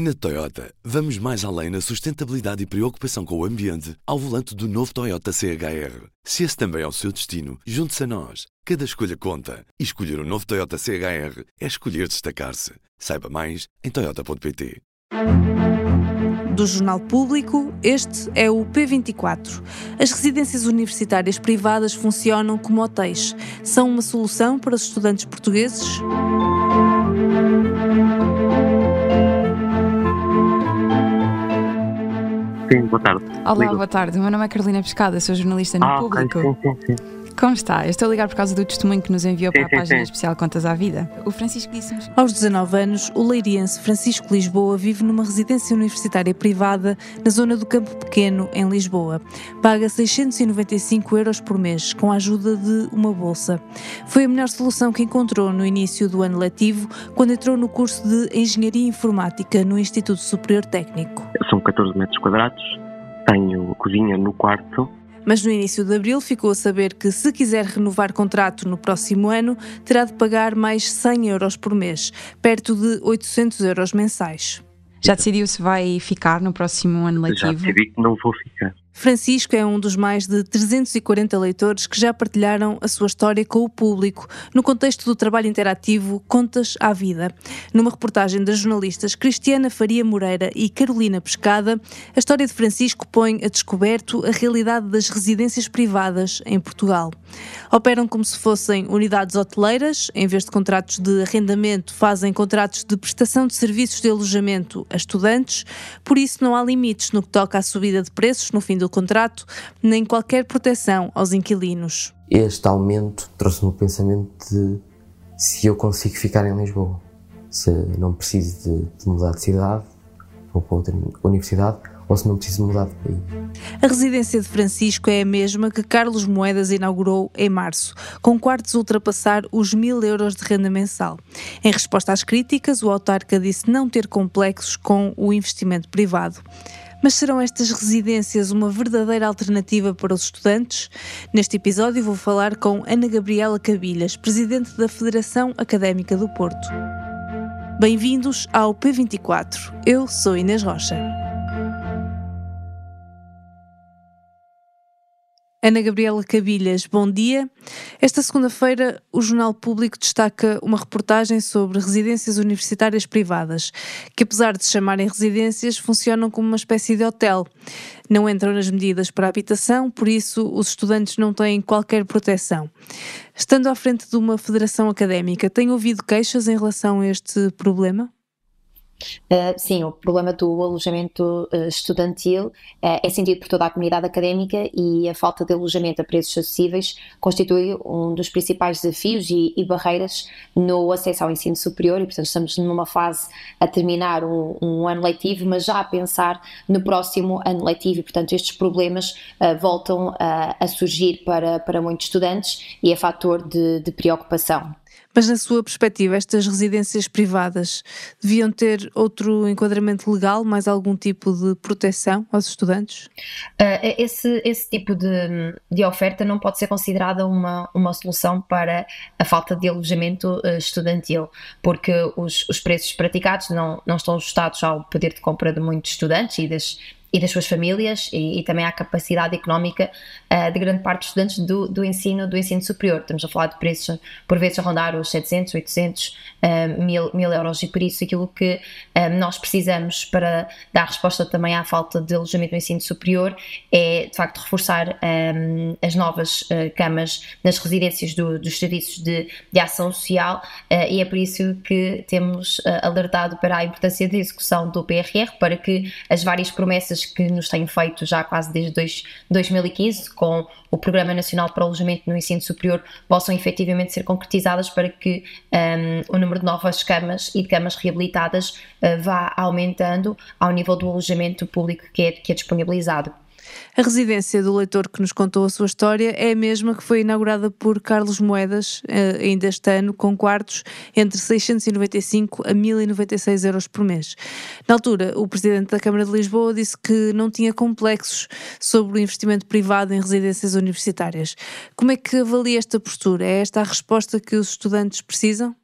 Na Toyota, vamos mais além na sustentabilidade e preocupação com o ambiente ao volante do novo Toyota CHR. Se esse também é o seu destino, junte-se a nós. Cada escolha conta. E escolher o um novo Toyota CHR é escolher destacar-se. Saiba mais em Toyota.pt. Do Jornal Público, este é o P24. As residências universitárias privadas funcionam como hotéis. São uma solução para os estudantes portugueses? Sim, boa tarde. Olá, Ligo. boa tarde. O meu nome é Carolina Pescada, sou jornalista no ah, Público. Sim, sim, sim. Como está? Eu estou a ligar por causa do testemunho que nos enviou sim, para a página sim. especial Contas à Vida. O Francisco disse-nos. Aos 19 anos, o leiriense Francisco Lisboa vive numa residência universitária privada na zona do Campo Pequeno, em Lisboa. Paga 695 euros por mês, com a ajuda de uma bolsa. Foi a melhor solução que encontrou no início do ano letivo, quando entrou no curso de Engenharia Informática no Instituto Superior Técnico. São 14 metros quadrados, tenho cozinha no quarto mas no início de abril ficou a saber que, se quiser renovar contrato no próximo ano, terá de pagar mais 100 euros por mês, perto de 800 euros mensais. Já decidiu se vai ficar no próximo ano letivo? Já decidi que não vou ficar. Francisco é um dos mais de 340 leitores que já partilharam a sua história com o público, no contexto do trabalho interativo Contas à Vida. Numa reportagem das jornalistas Cristiana Faria Moreira e Carolina Pescada, a história de Francisco põe a descoberto a realidade das residências privadas em Portugal. Operam como se fossem unidades hoteleiras, em vez de contratos de arrendamento, fazem contratos de prestação de serviços de alojamento a estudantes, por isso não há limites no que toca à subida de preços no fim do contrato, nem qualquer proteção aos inquilinos. Este aumento trouxe-me o pensamento de se eu consigo ficar em Lisboa, se não preciso de, de mudar de cidade ou para outra universidade, ou se não preciso mudar de país. A residência de Francisco é a mesma que Carlos Moedas inaugurou em março, com quartos a ultrapassar os mil euros de renda mensal. Em resposta às críticas, o autarca disse não ter complexos com o investimento privado. Mas serão estas residências uma verdadeira alternativa para os estudantes? Neste episódio vou falar com Ana Gabriela Cabilhas, presidente da Federação Académica do Porto. Bem-vindos ao P24. Eu sou Inês Rocha. Ana Gabriela Cabilhas, bom dia. Esta segunda-feira, o Jornal Público destaca uma reportagem sobre residências universitárias privadas, que apesar de se chamarem residências, funcionam como uma espécie de hotel. Não entram nas medidas para a habitação, por isso os estudantes não têm qualquer proteção. Estando à frente de uma federação académica, tem ouvido queixas em relação a este problema? Uh, sim, o problema do alojamento uh, estudantil uh, é sentido por toda a comunidade académica e a falta de alojamento a preços acessíveis constitui um dos principais desafios e, e barreiras no acesso ao ensino superior e, portanto, estamos numa fase a terminar um, um, ano letivo, mas já a pensar no próximo ano letivo e, portanto, estes problemas voltam a surgir para, para muitos estudantes e é fator de, de preocupação. Mas, na sua perspectiva, estas residências privadas deviam ter outro enquadramento legal, mais algum tipo de proteção aos estudantes? Uh, esse, esse tipo de, de oferta não pode ser considerada uma, uma solução para a falta de alojamento uh, estudantil, porque os, os preços praticados não, não estão ajustados ao poder de compra de muitos estudantes e das e das suas famílias e, e também à capacidade económica uh, de grande parte dos estudantes do, do, ensino do ensino superior. Estamos a falar de preços por vezes a rondar os 700, 800, uh, mil, mil euros e por isso aquilo que uh, nós precisamos para dar resposta também à falta de alojamento no ensino superior é de facto reforçar um, as novas camas nas residências do, dos serviços de, de ação social e é por isso que temos alertado para a importância da execução do PRR para que as várias promessas coisas que nos têm feito já quase desde dois, 2015, com o Programa Nacional para o Alojamento no Ensino Superior, possam efetivamente ser concretizadas para que um, o número de novas camas e de camas reabilitadas uh, vá aumentando ao nível do alojamento público que é, que é disponibilizado. A residência do leitor que nos contou a sua história é a mesma que foi inaugurada por Carlos Moedas eh, ainda este ano, com quartos entre 695 a 1096 euros por mês. Na altura, o presidente da Câmara de Lisboa disse que não tinha complexos sobre o investimento privado em residências universitárias. Como é que avalia esta postura? É esta a resposta que os estudantes precisam?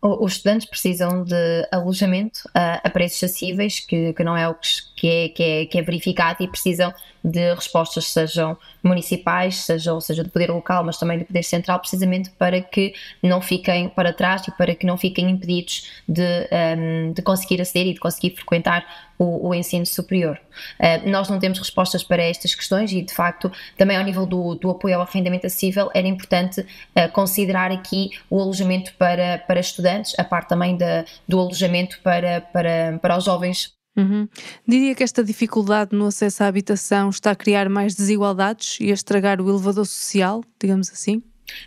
Os estudantes precisam de alojamento a, a preços acessíveis, que, que, não é o que é, que, é, que é verificado, e precisam de respostas, sejam municipais, sejam, seja do poder local, mas também do poder central, precisamente para que não fiquem para trás e para que não fiquem impedidos de, um, de conseguir aceder e de conseguir frequentar o, o ensino superior. Uh, nós não temos respostas para estas questões e, de facto, também ao nível do, do apoio ao arrendamento acessível, era importante uh, considerar aqui o alojamento para, para estudantes, a parte também da, do alojamento para, para, para os jovens Uhum. Diria que esta dificuldade no acesso à habitação está a criar mais desigualdades e a estragar o elevador social, digamos assim?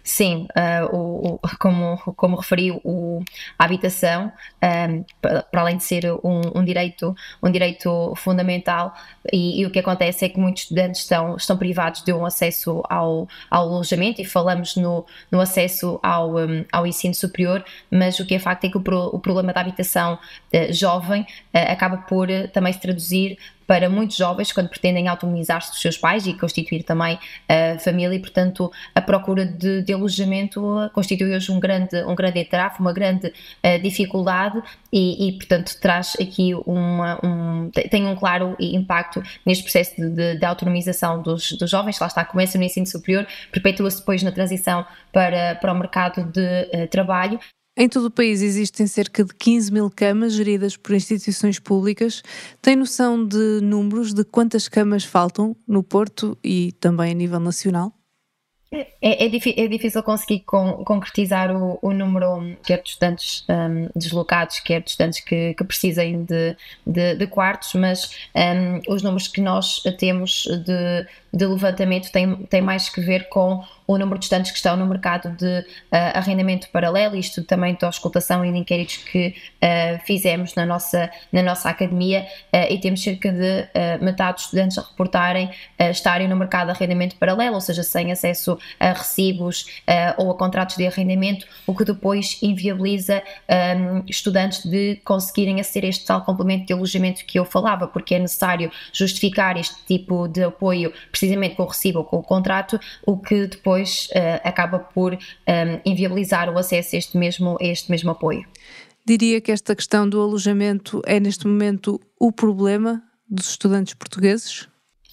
Sim, uh, o, o, como, como referi, o, a habitação, um, para, para, além de ser um, um, direito, um direito fundamental, e, e, o que acontece é que muitos estudantes estão, estão privados de um acesso ao, ao alojamento, e falamos no, no acesso ao, um, ao ensino superior, mas o que é facto é que o, o problema da habitação uh, jovem uh, acaba por também se traduzir para muitos jovens quando pretendem autonomizar-se dos seus pais e constituir também a família e, portanto, a procura de, de alojamento constitui hoje um grande, um grande entrave, uma grande uh, dificuldade e, e, portanto, traz aqui uma, um, tem um claro impacto neste processo de, de, de autonomização dos, dos jovens, lá está, começa no ensino superior, perpetua-se depois na transição para, para o mercado de uh, trabalho em todo o país existem cerca de 15 mil camas geridas por instituições públicas. Tem noção de números de quantas camas faltam no Porto e também a nível nacional? É, é, é, difícil conseguir con concretizar o, o, número, quer de estudantes um, deslocados, quer de estudantes que, que precisem de, de, de, quartos, mas um, os números que nós temos de, de levantamento têm, têm mais que ver com o número de estudantes que estão no mercado de uh, arrendamento paralelo, isto também da auscultação e de inquéritos que uh, fizemos na nossa, na nossa academia, uh, e temos cerca de metade dos estudantes a reportarem estarem no mercado de arrendamento paralelo, ou seja, sem acesso a recibos ou a contratos de arrendamento, o que depois inviabiliza um, estudantes de conseguirem aceder a este tal complemento de alojamento que eu falava, porque é necessário justificar este tipo de apoio precisamente com o recibo ou com o contrato, o que depois depois uh, acaba por um, ehm, inviabilizar o acesso a este mesmo, a este mesmo apoio. Diria que esta questão do alojamento é neste momento o problema dos estudantes portugueses?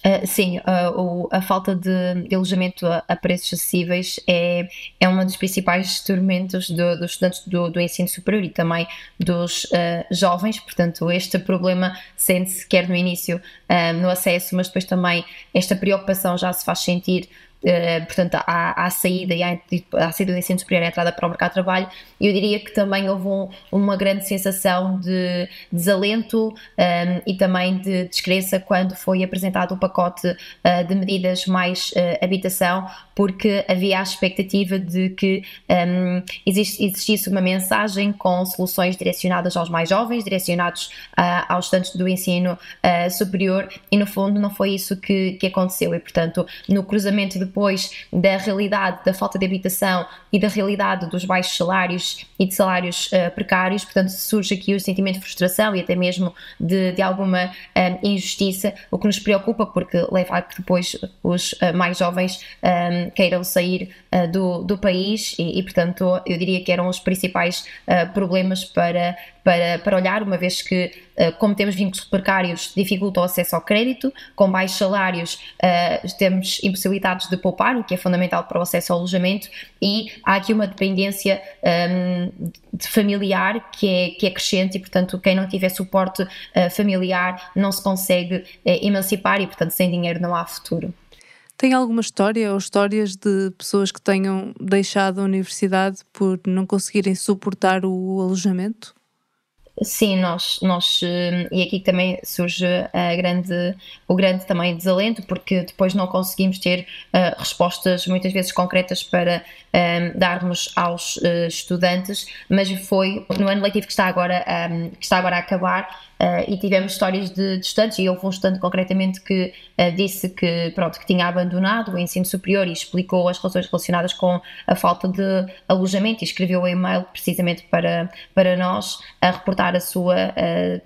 Uh, sim, uh, o, a falta de, de alojamento a, a, preços acessíveis é, é um dos principais tormentos do, dos estudantes do, do, ensino superior e também dos uh, jovens, portanto, este problema sente-se quer no início no acesso, mas depois também esta preocupação já se faz sentir Uh, portanto, à, à, saída e à, à, saída do ensino superior e à entrada para o mercado de trabalho, eu diria que também houve um, uma grande sensação de desalento um, ehm, e também de descrença quando foi apresentado o pacote uh, de medidas mais uh, habitação, porque havia a expectativa de que um, ehm, existe, existisse uma mensagem com soluções direcionadas aos mais jovens, direcionados aos estudantes do ensino superior, e no fundo não foi isso que, que aconteceu, e portanto, no cruzamento de depois da realidade da falta de habitação e da realidade dos baixos salários e de salários uh, precários, portanto surge aqui o sentimento de frustração e até mesmo de, de alguma uh, injustiça, o que nos preocupa porque leva a que depois os uh, mais jovens um, queiram sair do, do país e, e, portanto eu diria que eram os principais problemas para para, para olhar, uma vez que, uh, como temos vínculos precários, dificulta o acesso ao crédito, com baixos salários uh, temos impossibilidades de poupar, o que é fundamental para o acesso ao alojamento, e há aqui uma dependência ehm, de familiar que é, que é crescente e, portanto, quem não tiver suporte uh, familiar não se consegue emancipar e, portanto, sem dinheiro não há futuro. Tem alguma história ou histórias de pessoas que tenham deixado a universidade por não conseguirem suportar o alojamento? Sim, nós, nós eh, e aqui também surge a grande, o grande também desalento, porque depois não conseguimos ter uh, respostas muitas vezes concretas para um, eh, darmos aos uh, estudantes, mas foi no ano letivo que está agora, um, que está agora a acabar, Uh, e tivemos histórias de, de, estudantes, e houve um estudante concretamente que uh, disse que, pronto, que tinha abandonado o ensino superior e explicou as razões relacionadas com a falta de alojamento e escreveu um e-mail precisamente para, para nós a reportar a sua,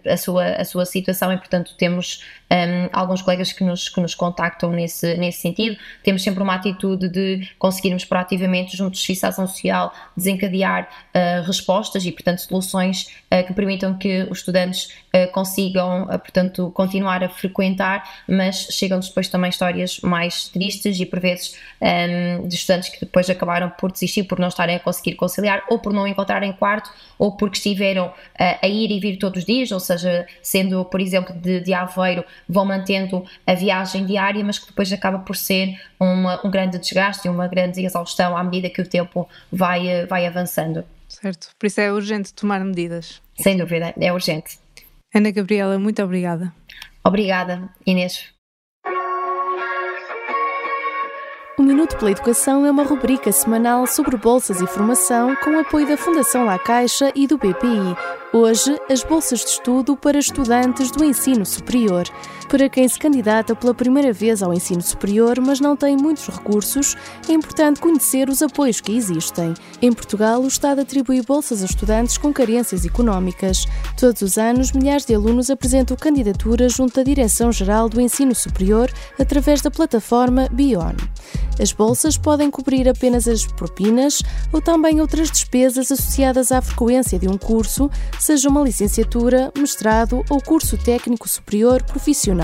a sua, a sua situação e, portanto, temos um, alguns colegas que nos, que nos contactam nesse, nesse sentido. Temos sempre uma atitude de conseguirmos proativamente junto de justiça ação social, desencadear uh, respostas e, portanto, soluções uh, que permitam que os estudantes uh, consigam, portanto, continuar a frequentar, mas chegam depois também histórias mais tristes e, por vezes, um, de estudantes que depois acabaram por desistir, por não estarem a conseguir conciliar, ou por não encontrarem quarto, ou porque estiveram a ir e vir todos os dias, ou seja, sendo, por exemplo, de, de Aveiro, vão mantendo a viagem diária, mas que depois acaba por ser uma, um grande desgaste e uma grande exaustão à medida que o tempo vai, eh, vai avançando. Certo, por isso é urgente tomar medidas. Sem dúvida, é urgente. Ana Gabriela, muito obrigada. Obrigada, Inês. O Minuto pela Educação é uma rubrica semanal sobre bolsas e formação com o apoio da Fundação La Caixa e do BPI. Hoje, as bolsas de estudo para estudantes do ensino superior. Para quem se candidata pela primeira vez ao ensino superior, mas não tem muitos recursos, é importante conhecer os apoios que existem. Em Portugal, o Estado atribui bolsas a estudantes com carências económicas. Todos os anos, milhares de alunos apresentam candidaturas junto à Direção-Geral do Ensino Superior através da plataforma Bion. As bolsas podem cobrir apenas as propinas ou também outras despesas associadas à frequência de um curso, seja uma licenciatura, mestrado ou curso técnico superior profissional.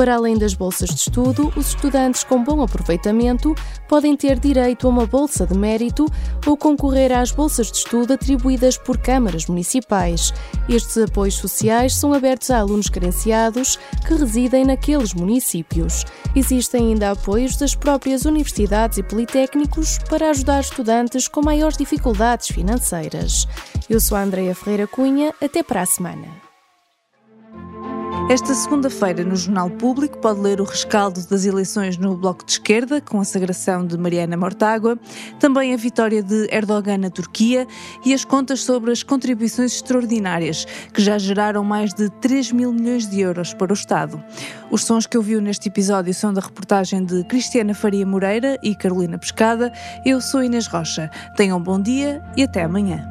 Para além das bolsas de estudo, os estudantes com bom aproveitamento podem ter direito a uma bolsa de mérito ou concorrer às bolsas de estudo atribuídas por câmaras municipais. Estes apoios sociais são abertos a alunos carenciados que residem naqueles municípios. Existem ainda apoios das próprias universidades e politécnicos para ajudar estudantes com maiores dificuldades financeiras. Eu sou a Andreia Ferreira Cunha, até para a semana. Esta segunda-feira, no Jornal Público, pode ler o rescaldo das eleições no Bloco de Esquerda, com a sagração de Mariana Mortágua, também a vitória de Erdogan na Turquia e as contas sobre as contribuições extraordinárias, que já geraram mais de 3 mil milhões de euros para o Estado. Os sons que ouviu neste episódio são da reportagem de Cristiana Faria Moreira e Carolina Pescada. Eu sou Inês Rocha. Tenham um bom dia e até amanhã.